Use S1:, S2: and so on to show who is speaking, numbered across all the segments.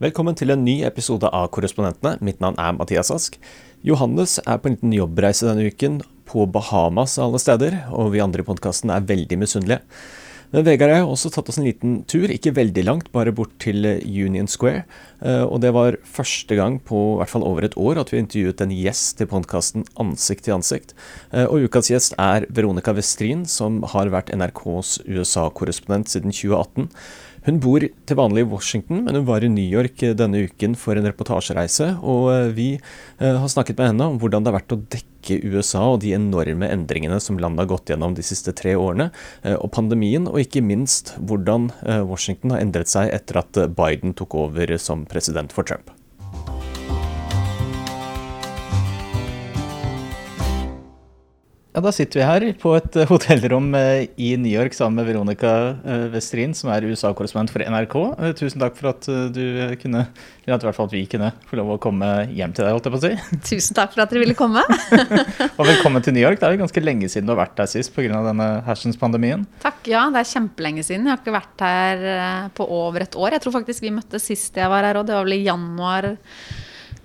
S1: Velkommen til en ny episode av Korrespondentene. Mitt navn er Mathias Ask. Johannes er på en liten jobbreise denne uken, på Bahamas alle steder, og vi andre i podkasten er veldig misunnelige. Men Vegard har også tatt oss en liten tur, ikke veldig langt, bare bort til Union Square. Eh, og det var første gang på i hvert fall over et år at vi intervjuet en gjest til podkasten Ansikt til ansikt. Eh, og ukas gjest er Veronica Westrin, som har vært NRKs USA-korrespondent siden 2018. Hun bor til vanlig i Washington, men hun var i New York eh, denne uken for en reportasjereise. Og eh, vi eh, har snakket med henne om hvordan det har vært å dekke USA og de enorme endringene som landet har gått gjennom de siste tre årene, og pandemien, og ikke minst hvordan Washington har endret seg etter at Biden tok over som president for Trump.
S2: Ja, Da sitter vi her på et eh, hotellrom eh, i New York sammen med Veronica eh, Westrin, som er USA-korrespondent for NRK. Tusen takk for at du kunne, eller at, i hvert fall at vi kunne få lov å komme hjem til deg. holdt jeg på å si.
S3: Tusen takk for at dere ville komme.
S2: og velkommen til New York. Det er jo ganske lenge siden du har vært der sist pga. denne hersens-pandemien.
S3: Takk, ja. Det er kjempelenge siden. Jeg har ikke vært her på over et år. Jeg tror faktisk vi møttes sist jeg var her òg. Det var vel i januar,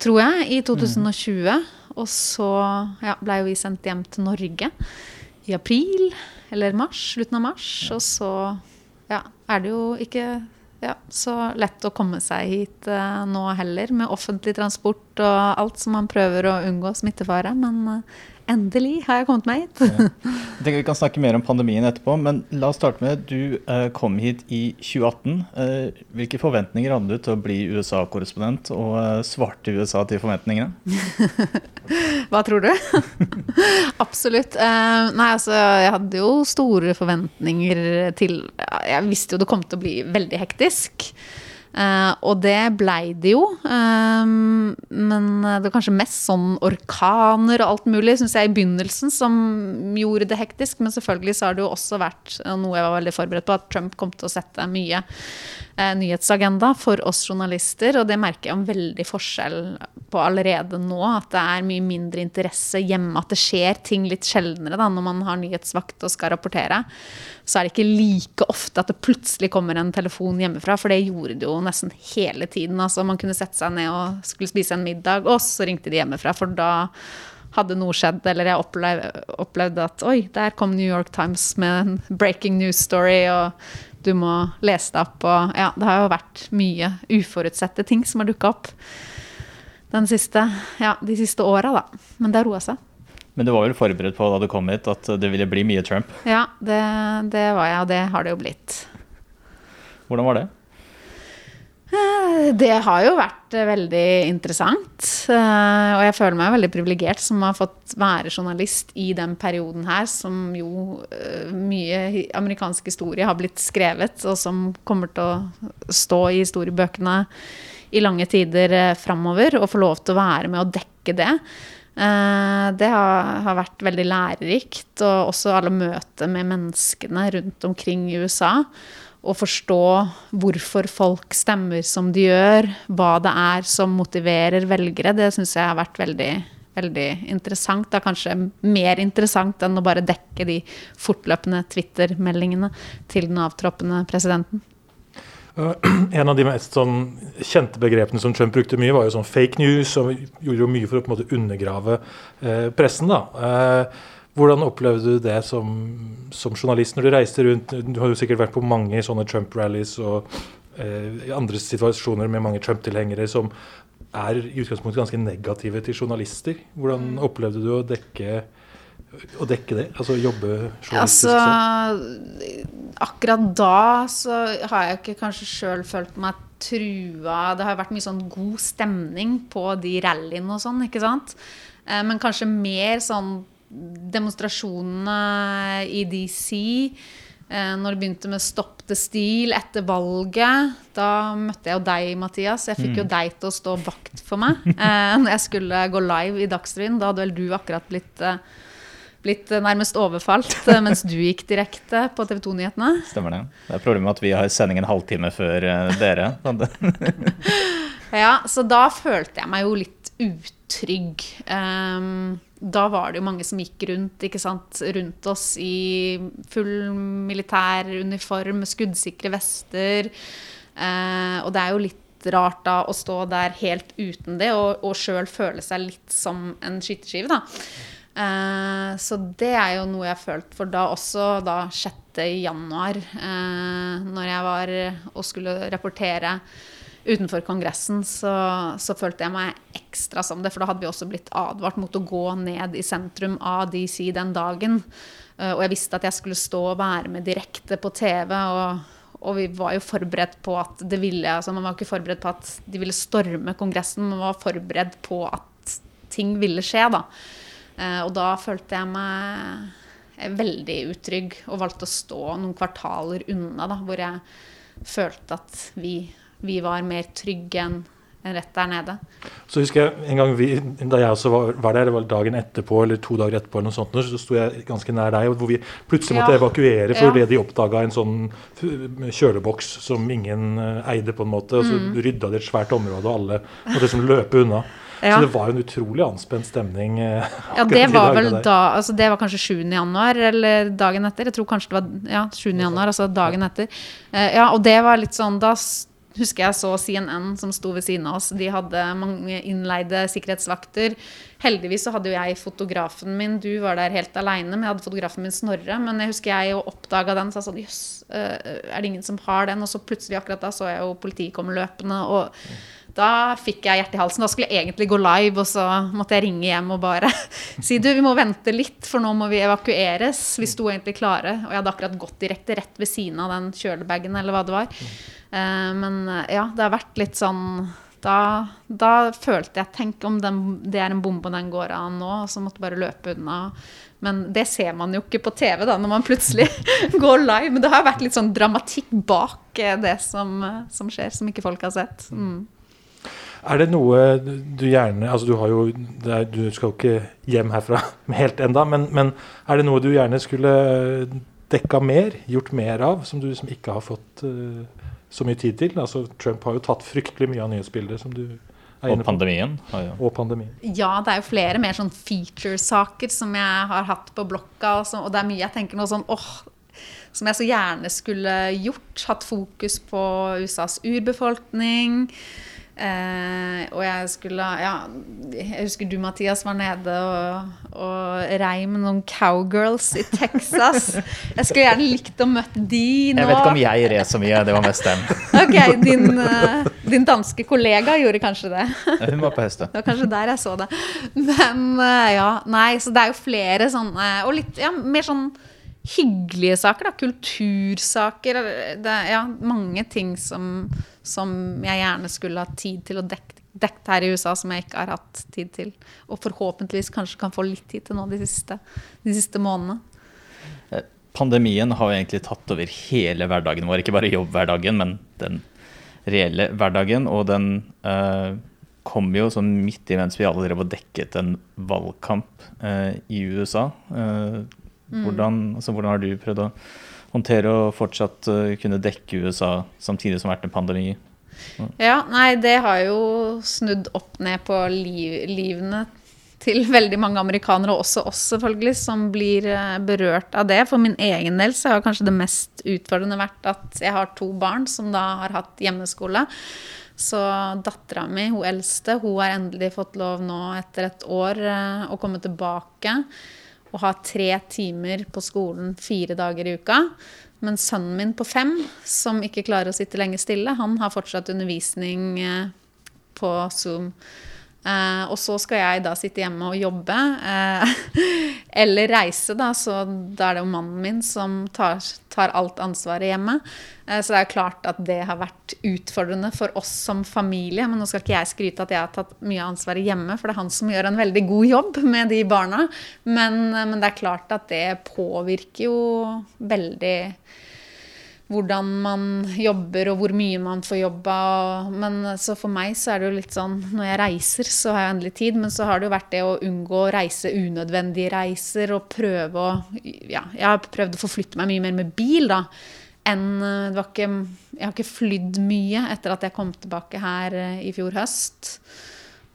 S3: tror jeg, i 2020. Mm. Og så ja, ble jo vi sendt hjem til Norge i april eller mars, slutten av mars. Og så ja, er det jo ikke ja, så lett å komme seg hit uh, nå heller, med offentlig transport og alt som man prøver å unngå smittefare. Men uh, Endelig har jeg kommet meg hit.
S2: ja. Jeg tenker Vi kan snakke mer om pandemien etterpå, men la oss starte med du eh, kom hit i 2018. Eh, hvilke forventninger hadde du til å bli USA-korrespondent, og eh, svarte USA til forventningene?
S3: Hva tror du? Absolutt. Nei, altså jeg hadde jo store forventninger til Jeg visste jo det kom til å bli veldig hektisk. Uh, og det blei det jo. Um, men det var kanskje mest sånn orkaner og alt mulig, syns jeg, i begynnelsen som gjorde det hektisk. Men selvfølgelig så har det jo også vært noe jeg var veldig forberedt på, at Trump kom til å sette mye nyhetsagenda for oss journalister. Og det merker jeg om veldig forskjell på allerede nå. At det er mye mindre interesse hjemme. At det skjer ting litt sjeldnere da, når man har nyhetsvakt og skal rapportere så er det ikke like ofte at det plutselig kommer en telefon hjemmefra, for det gjorde det jo nesten hele tiden. Altså, man kunne sette seg ned og skulle spise en middag, og så ringte de hjemmefra, for da hadde noe skjedd, eller jeg opplevde, opplevde at oi, der kom New York Times med en breaking news story, og du må lese det opp. Og ja, det har jo vært mye uforutsette ting som har dukka opp den siste, ja, de siste åra, da. Men det har roa seg.
S2: Men du var vel forberedt på da du kom hit at det ville bli mye Trump?
S3: Ja, det, det var jeg, og det har det jo blitt.
S2: Hvordan var det?
S3: Eh, det har jo vært eh, veldig interessant. Eh, og jeg føler meg veldig privilegert som har fått være journalist i den perioden her, som jo mye amerikansk historie har blitt skrevet, og som kommer til å stå i historiebøkene i lange tider framover. Og få lov til å være med å dekke det. Det har, vært veldig lærerikt, og også alle møter med menneskene rundt omkring i USA. Å forstå hvorfor folk stemmer som de gjør, hva det er som motiverer velgere, det syns jeg har vært veldig, veldig interessant. Det er kanskje mer interessant enn å bare dekke de fortløpende Twitter-meldingene til den avtroppende presidenten.
S4: En av de mest sånn, kjente begrepene som Trump brukte mye, var jo sånn fake news. og gjorde jo mye for å på en måte undergrave eh, pressen. da. Eh, hvordan opplevde du det som, som, journalist når du reiste rundt? Du har jo sikkert vært på mange sånne Trump-rallies og eh, andre situasjoner med mange Trump-tilhengere som er i utgangspunktet ganske negative til journalister. Hvordan opplevde du å dekke å dekke det? Altså jobbe journalistisk?
S3: Altså, akkurat da så har jeg ikke kanskje sjøl følt meg trua. Det har vært mye sånn god stemning på de rallyene og sånn, ikke sant. Eh, men kanskje mer sånn demonstrasjonene i DC. Eh, når det begynte med Stopp the Steal etter valget, da møtte jeg jo deg, Mathias. Jeg fikk jo mm. deg til å stå vakt for meg eh, når jeg skulle gå live i Dagsrevyen. Da hadde vel du akkurat blitt blitt eh, nærmest overfalt mens du gikk direkte på TV 2-nyhetene.
S2: Stemmer det. Det er problemet at vi har sending en halvtime før dere.
S3: ja, så da følte jeg meg jo litt utrygg. Um, da var det jo mange som gikk rundt, rundt oss i full militær uniform, skuddsikre vester. Eh, og det er jo litt rart da å stå der helt uten det, og, og sjøl føle seg litt som en skytterskive, da. Eh, så det er jo noe jeg har følt for da også, da 6. januar, eh, når jeg var og skulle rapportere utenfor Kongressen, så, så, følte jeg meg ekstra som det. For da hadde vi også blitt advart mot å gå ned i sentrum av DC den dagen. Uh, og jeg visste at jeg skulle stå og være med direkte på TV. og og vi var jo forberedt på at det ville altså Man var ikke forberedt på at de ville storme Kongressen, man var forberedt på at ting ville skje, da. Uh, og da følte jeg meg veldig utrygg og valgte å stå noen kvartaler unna, da, hvor jeg følte at vi vi var mer trygge enn rett der nede.
S4: Så husker jeg en gang vi, Da jeg også var, var der, det var dagen etterpå eller to dager etterpå, eller noe sånt, så sto jeg ganske nær deg, hvor vi plutselig måtte ja. evakuere fordi ja. de oppdaga en sånn kjøleboks som ingen eh, eide, på en måte. og Så mm. rydda de et svært område, og alle måtte liksom løpe unna. Ja. Så det var jo en utrolig anspent stemning. Eh,
S3: ja, det var vel da altså Det var kanskje 7. januar, eller dagen etter. Jeg tror kanskje det var ja, 7. januar, altså dagen etter. Uh, ja, og det var litt sånn Da husker jeg så CNN som sto ved siden av oss. De hadde mange innleide sikkerhetsvakter. Heldigvis så hadde jo jeg fotografen min. Du var der helt aleine, men jeg hadde fotografen min Snorre. Men jeg husker jeg oppdaga den, så jeg sa jøss, eh, er det ingen som har den? Og så plutselig akkurat da så jeg jo politiet komme løpende. og da fikk jeg hjertet i halsen. Da skulle jeg egentlig gå live, og så måtte jeg ringe hjem og bare si du, vi må vente litt, for nå må vi evakueres. Vi sto egentlig klare. Og jeg hadde akkurat gått direkte rett ved siden av den kjølebagen, eller hva det var. Eh, men eh, ja, det har vært litt sånn da, da følte jeg Tenk om den, det er en bombe og den går av nå, og så måtte bare løpe unna. Men det ser man jo ikke på TV da, når man plutselig går live. Men det har vært litt sånn dramatikk bak eh, det som, som skjer, som ikke folk har sett. Mm.
S4: Er det noe du gjerne altså Du har jo, du skal jo ikke hjem herfra helt enda, men, men, er det noe du gjerne skulle dekka mer, gjort mer av, som du som ikke har fått uh, så mye tid til. Altså, Trump har jo tatt fryktelig mye av nyhetsbildet. som du
S2: og pandemien.
S4: Ja, ja. og pandemien.
S3: Ja, det er jo flere mer sånn feature-saker som jeg har hatt på blokka. Og, så, og det er mye jeg tenker noe sånn åh, som jeg så gjerne skulle gjort. Hatt fokus på USAs urbefolkning. Eh, og jeg skulle Ja, jeg husker du, Mathias, var nede og, og rei med noen cowgirls i Texas. Jeg skulle gjerne likt å møte de
S2: nå. Jeg vet ikke om jeg red så mye, det var mest dem.
S3: ok, din, uh, din, danske kollega gjorde kanskje det.
S2: Hun var på hestet.
S3: Det var kanskje der jeg så det. Men uh, ja, nei, så det er jo flere sånne Og litt ja, mer sånn hyggelige saker, da. Kultursaker. Det er ja, mange ting som, som, jeg gjerne skulle ha tid til å dekke dekke her i USA, som jeg ikke har hatt tid til. Og forhåpentligvis kanskje kan få litt tid til nå de siste, de siste månedene.
S2: Eh, pandemien har egentlig tatt over hele hverdagen vår, ikke bare jobbhverdagen, men den reelle hverdagen. Og den uh, kom jo sånn midt i mens vi alle drev og dekket en valgkamp uh, i USA. Uh. Hvordan, altså, hvordan, har du prøvd å håndtere og fortsatt uh, kunne dekke USA samtidig som det har vært en pandemi?
S3: Ja. ja, nei, det har jo snudd opp ned på liv, livene til veldig mange amerikanere, og også oss selvfølgelig, som blir uh, berørt av det. For min egen del så har kanskje det mest utfordrende vært at jeg har to barn som da har hatt hjemmeskole. Så dattera mi, hun eldste, hun har endelig fått lov nå etter et år uh, å komme tilbake å ha tre timer på skolen fire dager i uka. Men sønnen min på fem, som ikke klarer å sitte lenge stille, han har fortsatt undervisning eh, på Zoom. Eh, og så skal jeg da sitte hjemme og jobbe. Eh, eller reise, da. Så da er det jo mannen min som tar, tar alt ansvaret hjemme. Eh, så det er jo klart at det har vært utfordrende for oss som familie. Men nå skal ikke jeg skryte at jeg har tatt mye av ansvaret hjemme, for det er han som gjør en veldig god jobb med de barna. Men, men det er klart at det påvirker jo veldig hvordan man jobber og hvor mye man får jobba. Men så for meg så er det jo litt sånn når jeg reiser, så har jeg endelig tid. Men så har det jo vært det å unngå å reise unødvendige reiser og prøve å Ja, jeg har prøvd å forflytte meg mye mer med bil, da. Enn det var ikke Jeg har ikke flydd mye etter at jeg kom tilbake her eh, i fjor høst.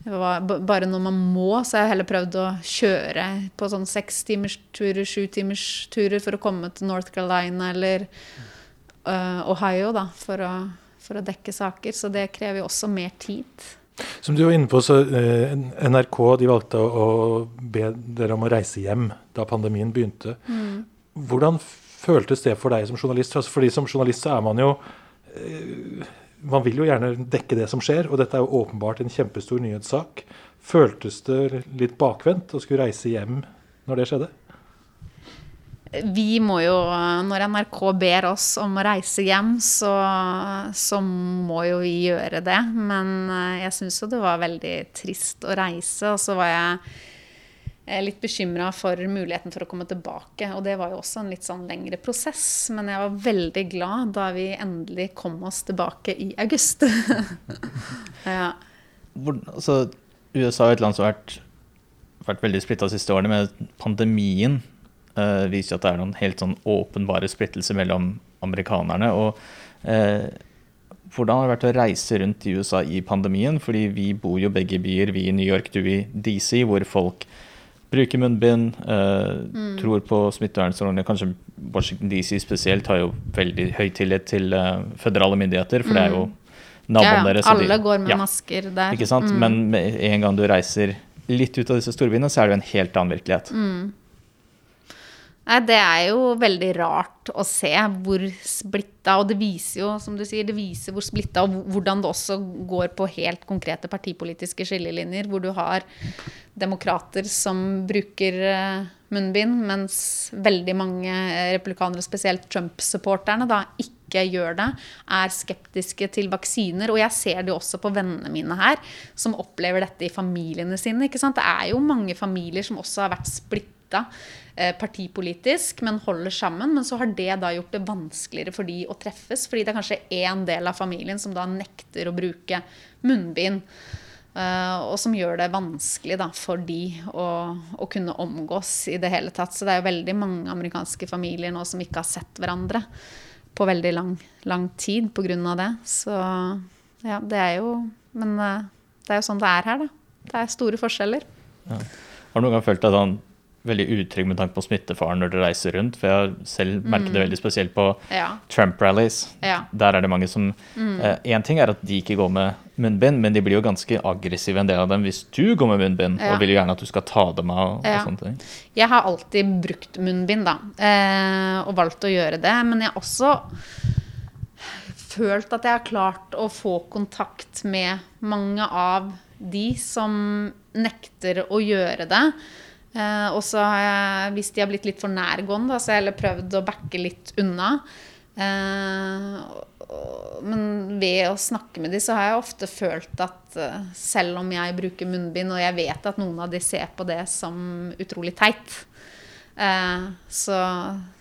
S3: Var, bare når man må, så har jeg heller prøvd å kjøre på sånn sekstimersturer, sjutimersturer for å komme til North Carolina eller Ohio, da, for å, for å dekke saker, så det krever jo også mer tid.
S4: Som du var inne på, så eh, NRK de valgte å, å be dere om å reise hjem da pandemien begynte.
S3: Mm.
S4: Hvordan føltes det for deg som journalist? Altså, fordi som journalist så er man jo eh, Man vil jo gjerne dekke det som skjer, og dette er jo åpenbart en kjempestor nyhetssak. Føltes det litt bakvendt å skulle reise hjem når det skjedde?
S3: Vi må jo, når NRK ber oss om å reise hjem, så, så må jo vi gjøre det. Men eh, jeg syns jo det var veldig trist å reise. Og så var jeg eh, litt bekymra for muligheten for å komme tilbake. Og det var jo også en litt sånn lengre prosess. Men jeg var veldig glad da vi endelig kom oss tilbake i august. ja.
S2: Hvor, altså, USA er et land som har vært, vært veldig splitta de siste årene, med pandemien uh, viser at det er noen helt sånn åpenbare splittelser mellom amerikanerne. og uh, hvordan har det vært å reise rundt i USA i pandemien? Fordi vi bor jo begge i byer, vi i New York, du i DC, hvor folk bruker munnbind, uh, mm. tror på smittevernordninger. Kanskje Washington DC spesielt har jo veldig høy tillit til føderale myndigheter, for mm. det er jo mm
S3: naboen ja, deres. Alle de, går med ja, masker der.
S2: Ikke sant? Mm. Men med en gang du reiser litt ut av disse storbyene, så er det jo en helt annen virkelighet.
S3: Mm. Nei, det er jo veldig rart å se hvor splitta Og det viser jo, som du sier, det viser hvor splitta og hvordan det også går på helt konkrete partipolitiske skillelinjer, hvor du har demokrater som bruker eh, munnbind, mens veldig mange republikanere, spesielt Trump-supporterne, da ikke gjør det, er skeptiske til vaksiner. Og jeg ser det jo også på vennene mine her, som opplever dette i familiene sine. ikke sant? Det er jo mange familier som også har vært splitta eh, partipolitisk, men holder sammen. Men så har det da gjort det vanskeligere for de å treffes, fordi det er kanskje én del av familien som da nekter å bruke munnbind. Uh, og som gjør det vanskelig da, for de å, å, kunne omgås i det hele tatt. Så det er jo veldig mange amerikanske familier nå som ikke har sett hverandre på veldig lang, lang tid pga. det. Så ja, det er jo Men uh, det er jo sånn det er her, da. Det er store forskjeller. Ja.
S2: Har du noen gang følt deg sånn veldig utrygg med tanke på smittefaren når dere reiser rundt. For jeg har selv merket det mm. veldig spesielt på ja. Trump-rallies.
S3: Ja.
S2: Der er det mange som Én mm. eh, ting er at de ikke går med munnbind, men de blir jo ganske aggressive, en del av dem, hvis du går med munnbind ja. og vil jo gjerne at du skal ta dem av. og sånne ting.
S3: Jeg har alltid brukt munnbind, da, eh, og valgt å gjøre det. Men jeg har også følt at jeg har klart å få kontakt med mange av de som nekter å gjøre det. Eh, og så har jeg, hvis de har blitt litt for nærgående, så har jeg heller prøvd å backe litt unna. Eh, men ved å snakke med dem, så har jeg ofte følt at eh, selv om jeg bruker munnbind, og jeg vet at noen av de ser på det som utrolig teit, eh, så,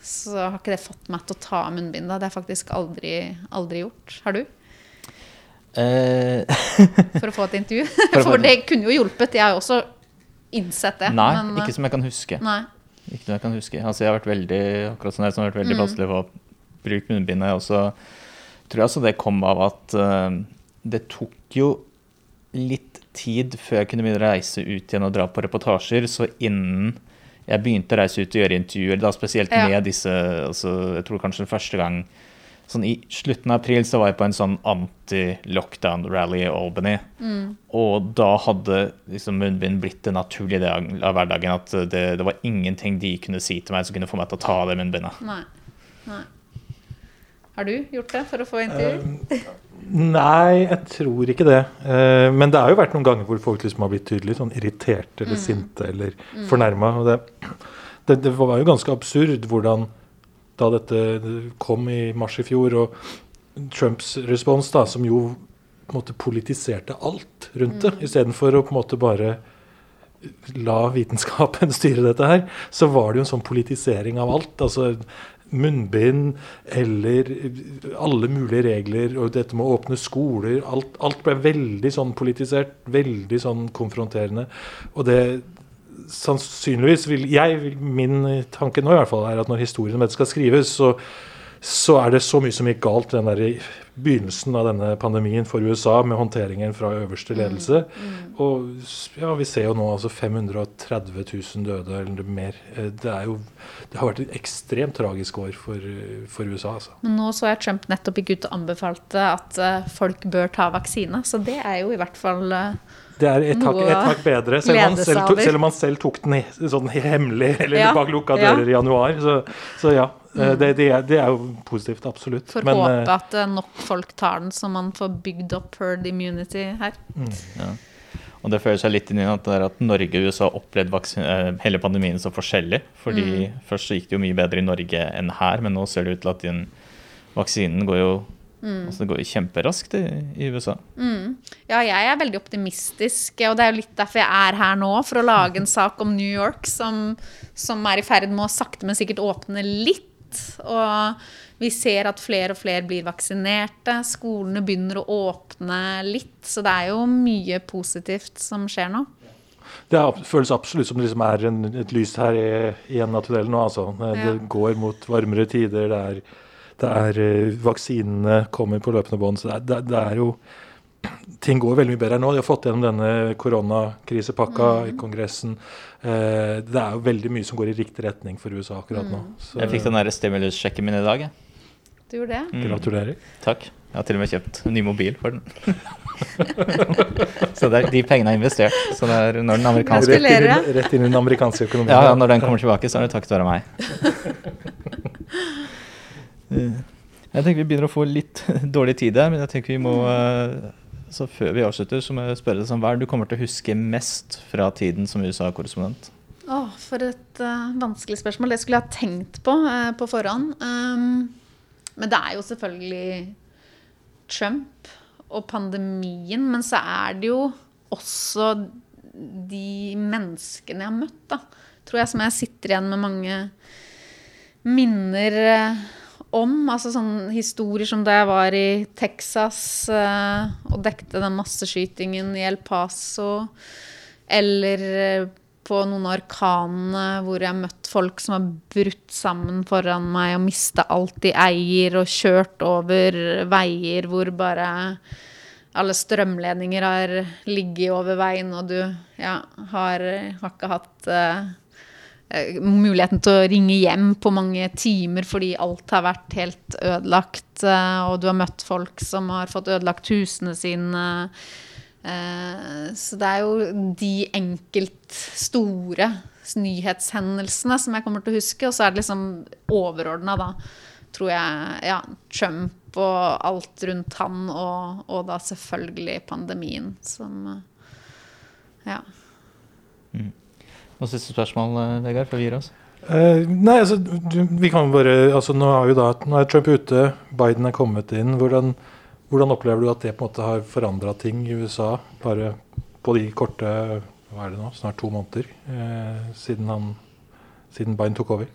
S3: så, har ikke det fått meg til å ta av munnbindet. Det har jeg faktisk aldri, aldri gjort. Har du?
S2: Eh.
S3: For å få et intervju? For det kunne jo hjulpet. Jeg har jo også innsett det.
S2: Nei, men, ikke som jeg kan huske.
S3: Nei.
S2: Ikke som jeg kan huske. Altså, jeg har vært veldig akkurat som jeg har vært veldig mm. passelig på å bruke munnbindet. Jeg også tror jeg også det kom av at uh, det tok jo litt tid før jeg kunne begynne å reise ut igjen og dra på reportasjer. Så innen jeg begynte å reise ut og gjøre intervjuer, da spesielt ja. med disse altså, Jeg tror kanskje den første gang sånn I slutten av april så var jeg på en sånn anti-lockdown-rally i Albany. Mm. Og da hadde liksom munnbind blitt det naturlige del av hverdagen. At det, det, var ingenting de kunne si til meg som kunne få meg til å ta av det munnbindet.
S3: Nei. Nei. Har du gjort det for å få intervju? Uh,
S4: nei, jeg tror ikke det. Uh, men det har jo vært noen ganger hvor folk liksom har blitt tydelig sånn irriterte eller mm. sinte eller mm. fornærma. Det, det, det var jo ganske absurd hvordan da dette kom i mars i fjor, og Trumps respons, da, som jo på en måte politiserte alt rundt det, mm. istedenfor å på en måte bare la vitenskapen styre dette her, så var det jo en sånn politisering av alt. altså Munnbind eller alle mulige regler, og dette med å åpne skoler alt, alt ble veldig sånn politisert, veldig sånn konfronterende. Og det, sannsynligvis vil jeg, Min tanke nå i hvert fall er at når historien om dette skal skrives, så, så er det så mye som gikk galt i den der begynnelsen av denne pandemien for USA, med håndteringen fra øverste ledelse. Og ja, vi ser jo nå altså 530 000 døde eller mer. Eh, Det, er jo, det har vært et ekstremt tragisk år for, eh, for USA. altså.
S3: Men nå så jeg Trump nettopp i ut og anbefalte at eh, folk bør ta vaksine. Så det er jo i hvert fall eh,
S4: Det er et hakk, et hakk bedre, selv om, han selv, tok- selv om han selv tok den sånn hemmelig eller
S3: Ja,
S4: bak lukka
S3: ja.
S4: dører i januar. Så, så ja, mm. det, det, er, det er jo positivt, absolutt.
S3: Får
S4: Men, eh,
S3: håpe at eh, nok folk tar den, så man får bygd opp herd immunity her.
S2: Ja. Og det føler seg litt inn i at, er at Norge og USA opplevde vaksin- eh, hele pandemien så forskjellig. Fordi først så gikk det jo mye bedre i Norge enn her, men nå ser det ut til at den vaksinen går jo altså det går jo kjemperaskt i, i USA.
S3: Ja, jeg er veldig optimistisk, og det er jo litt derfor jeg er her nå, for å lage en sak om New York som, som er i ferd med å sakte, men sikkert åpne litt. Og vi ser at flere og flere blir vaksinerte. Skolene begynner å åpne litt. Så det er jo mye positivt som skjer nå.
S4: Det er, føles absolutt som det liksom er en, et lys her i, i enden av tunnelen nå. Altså. Det
S3: Ja.
S4: går mot varmere tider. Det er, det er eh, Vaksinene kommer på løpende bånd. Så det er, det, det er jo Ting går veldig mye bedre nå. De har fått gjennom denne koronakrisepakka i Kongressen. Eh, det er jo veldig mye som går i riktig retning for USA akkurat nå. Så
S2: Jeg fikk den stimulus-sjekken min i dag. jeg.
S3: Du gjorde det?
S4: gratulerer.
S2: Takk. Jeg har til og med kjøpt en ny mobil for den. så det er, de pengene er investert. Så det er når den amerikanske
S4: Rett inn, i- rett inn i den amerikanske økonomien.
S2: Ja, ja, når den kommer tilbake, så er det takket være meg. Eh, Jeg tenker vi begynner å få litt dårlig tid her, men jeg tenker vi må eh, Så før vi avslutter, så må jeg spørre deg sånn, hva er det du kommer til å huske mest fra tiden som USA-korrespondent?
S3: Åh, for et uh, vanskelig spørsmål. Det skulle jeg ha tenkt på uh, på forhånd. Um, men det er jo selvfølgelig Trump og pandemien. Men så er det jo også de menneskene jeg har møtt, da. Tror jeg som jeg sitter igjen med mange minner eh, om. Altså sånne historier som da jeg var i Texas uh, og dekte den masseskytingen i El Paso. Eller eh, på noen av orkanene hvor jeg har møtt folk som har brutt sammen foran meg og mista alt de eier, og kjørt over veier hvor bare alle strømledninger har ligget over veien, og du ja, har, har ikke hatt eh, muligheten til å ringe hjem på mange timer fordi alt har vært helt ødelagt, eh, og du har møtt folk som har fått ødelagt husene sine. Eh, Så det er jo de enkelt store nyhetshendelsene som jeg kommer til å huske, og så er det liksom overordna, da, tror jeg, ja, Trump og alt rundt han, og, og da selvfølgelig pandemien som Ja. Ja.
S2: Og siste spørsmål, eh, Vegard, før vi gir oss.
S4: Eh, nei, altså, du, vi kan bare, altså nå er jo da, nå er Trump ute, Biden er kommet inn. Hvordan, hvordan opplever du at det på en måte har forandra ting i USA, bare på de korte hva er det nå, snart to måneder eh, siden, han, siden Biden tok over?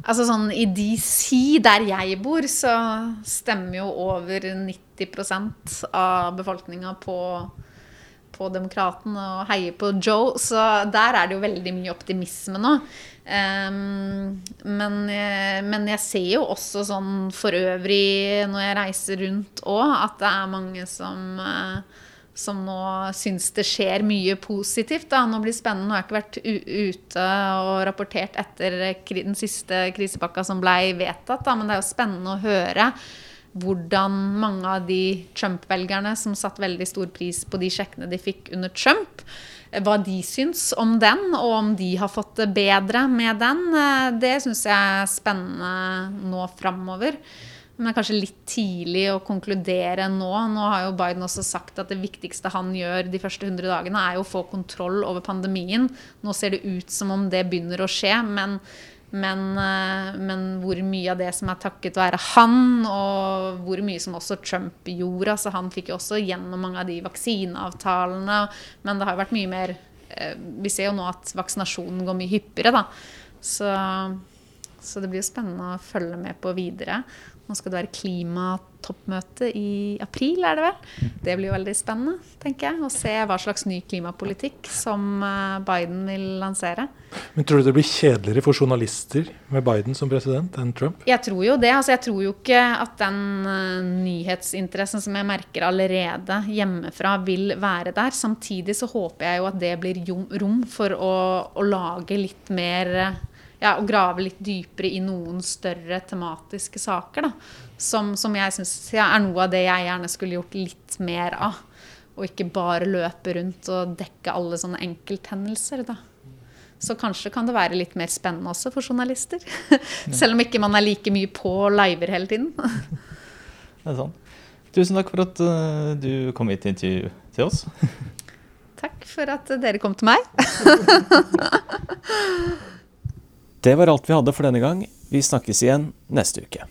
S3: Altså sånn i DC, der jeg bor, så stemmer jo over 90% av befolkninga på, på Demokraten og heier på Joe. Så der er det jo veldig mye optimisme nå. Um, men, eh, men jeg ser jo også sånn for øvrig når jeg reiser rundt òg, at det er mange som eh, som nå syns det skjer mye positivt. Da. Nå blir det spennende. Nå har jeg ikke vært ute og rapportert etter den siste krisepakka som ble vedtatt, da. men det er jo spennende å høre hvordan mange av de Trump-velgerne som satte veldig stor pris på de sjekkene de fikk under Trump, eh, hva de syns om den, og om de har fått det bedre med den. Eh, Det syns jeg er spennende nå framover. Men det er kanskje litt tidlig å konkludere nå. Nå har jo Biden også sagt at det viktigste han gjør de første 100 dagene, er jo å få kontroll over pandemien. Nå ser det ut som om det begynner å skje, men, men, eh, men hvor mye av det som er takket være han, og hvor mye som også Trump gjorde altså Han fikk jo også gjennom mange av de vaksineavtalene, men det har jo vært mye mer eh, Vi ser jo nå at vaksinasjonen går mye hyppigere, da. Så så det blir jo spennende å følge med på videre. Nå skal det være klimatoppmøte i april, er det vel. Det blir jo veldig spennende, tenker jeg. Å se hva slags ny klimapolitikk som eh, Biden vil lansere.
S4: Men tror du det blir kjedeligere for journalister med Biden som president enn Trump?
S3: Jeg tror jo det. altså Jeg tror jo ikke at den uh, nyhetsinteressen som jeg merker allerede hjemmefra, vil være der. Samtidig så håper jeg jo at det blir rom for å, å lage litt mer uh, ja, å grave litt dypere i noen større tematiske saker. Da. Som, som jeg syns er noe av det jeg gjerne skulle gjort litt mer av. Og ikke bare løpe rundt og dekke alle sånne enkelthendelser. Da. Så kanskje kan det være litt mer spennende også for journalister. Selv om ikke man er like mye på og liver hele tiden.
S2: det er sånn. Tusen takk for at uh, du kom hit til intervju til oss.
S3: Takk for at dere kom til meg.
S1: Det var alt vi hadde for denne gang. Vi snakkes igjen neste uke.